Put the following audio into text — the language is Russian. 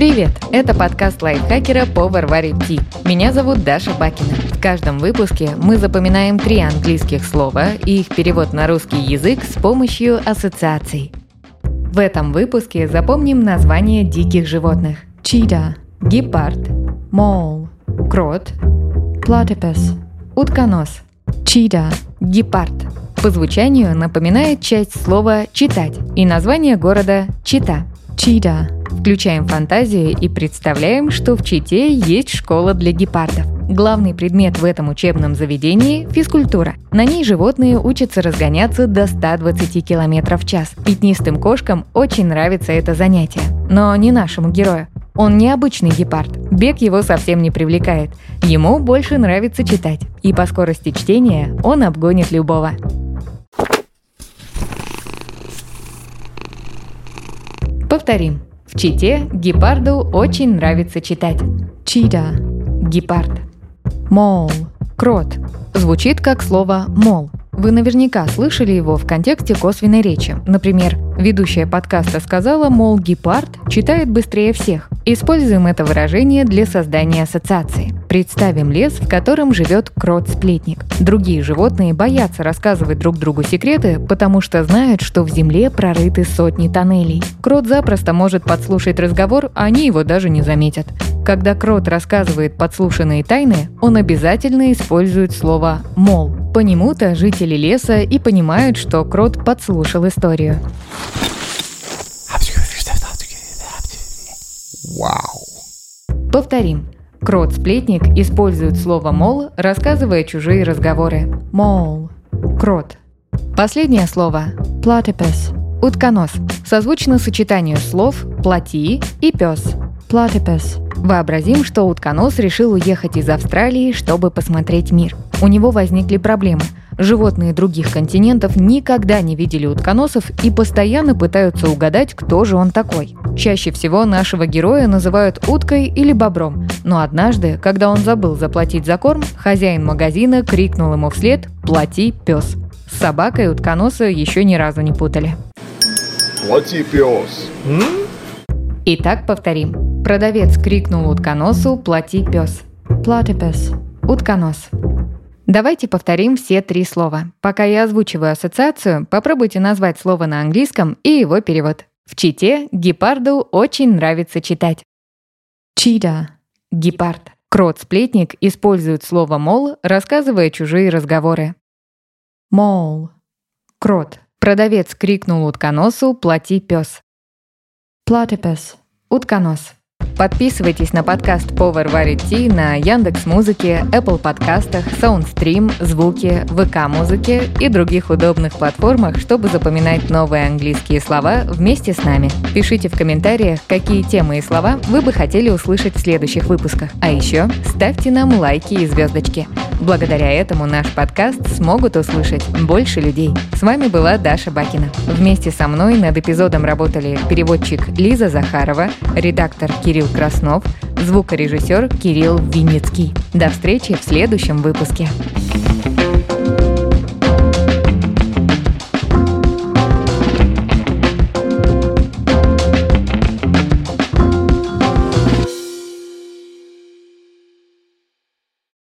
Привет! Это подкаст лайфхакера по Варваре Ти. Меня зовут Даша Бакина. В каждом выпуске мы запоминаем три английских слова и их перевод на русский язык с помощью ассоциаций. В этом выпуске запомним названия диких животных. Чита, гепард, мол, крот, платипес, утконос. Чита, гепард. По звучанию напоминает часть слова «читать» и название города Чита. Чита Включаем фантазию и представляем, что в Чите есть школа для гепардов. Главный предмет в этом учебном заведении – физкультура. На ней животные учатся разгоняться до 120 км в час. Пятнистым кошкам очень нравится это занятие. Но не нашему герою. Он необычный гепард. Бег его совсем не привлекает. Ему больше нравится читать. И по скорости чтения он обгонит любого. Повторим. В Чите гепарду очень нравится читать. Чита – гепард. Мол – крот. Звучит как слово «мол». Вы наверняка слышали его в контексте косвенной речи. Например, ведущая подкаста сказала, мол, гепард читает быстрее всех. Используем это выражение для создания ассоциации. Представим лес, в котором живет крот-сплетник. Другие животные боятся рассказывать друг другу секреты, потому что знают, что в земле прорыты сотни тоннелей. Крот запросто может подслушать разговор, а они его даже не заметят. Когда крот рассказывает подслушанные тайны, он обязательно использует слово «мол». По нему-то жители леса и понимают, что крот подслушал историю. Вау. Повторим. Крот-сплетник использует слово «мол», рассказывая чужие разговоры. Мол. Крот. Последнее слово. Platypus. Утконос. Созвучно сочетанию слов «плати» и «пес». Platypus. Вообразим, что утконос решил уехать из Австралии, чтобы посмотреть мир. У него возникли проблемы – Животные других континентов никогда не видели утконосов и постоянно пытаются угадать, кто же он такой. Чаще всего нашего героя называют уткой или бобром, но однажды, когда он забыл заплатить за корм, хозяин магазина крикнул ему вслед «Плати, пес!». С собакой утконоса еще ни разу не путали. Плати, пес! Итак, повторим. Продавец крикнул утконосу «Плати, пес!». Плати, пес. Утконос. Давайте повторим все три слова. Пока я озвучиваю ассоциацию, попробуйте назвать слово на английском и его перевод. В Чите гепарду очень нравится читать. Чита – гепард. Крот-сплетник использует слово «мол», рассказывая чужие разговоры. Мол. Крот. Продавец крикнул утконосу «Плати, пес». Платипес. Утконос. Подписывайтесь на подкаст варит ти на Яндекс Музыке, Apple подкастах, Soundstream, Звуки, ВК Музыке и других удобных платформах, чтобы запоминать новые английские слова вместе с нами. Пишите в комментариях, какие темы и слова вы бы хотели услышать в следующих выпусках. А еще ставьте нам лайки и звездочки. Благодаря этому наш подкаст смогут услышать больше людей. С вами была Даша Бакина. Вместе со мной над эпизодом работали переводчик Лиза Захарова, редактор Кирилл Краснов, звукорежиссер Кирилл Винницкий. До встречи в следующем выпуске.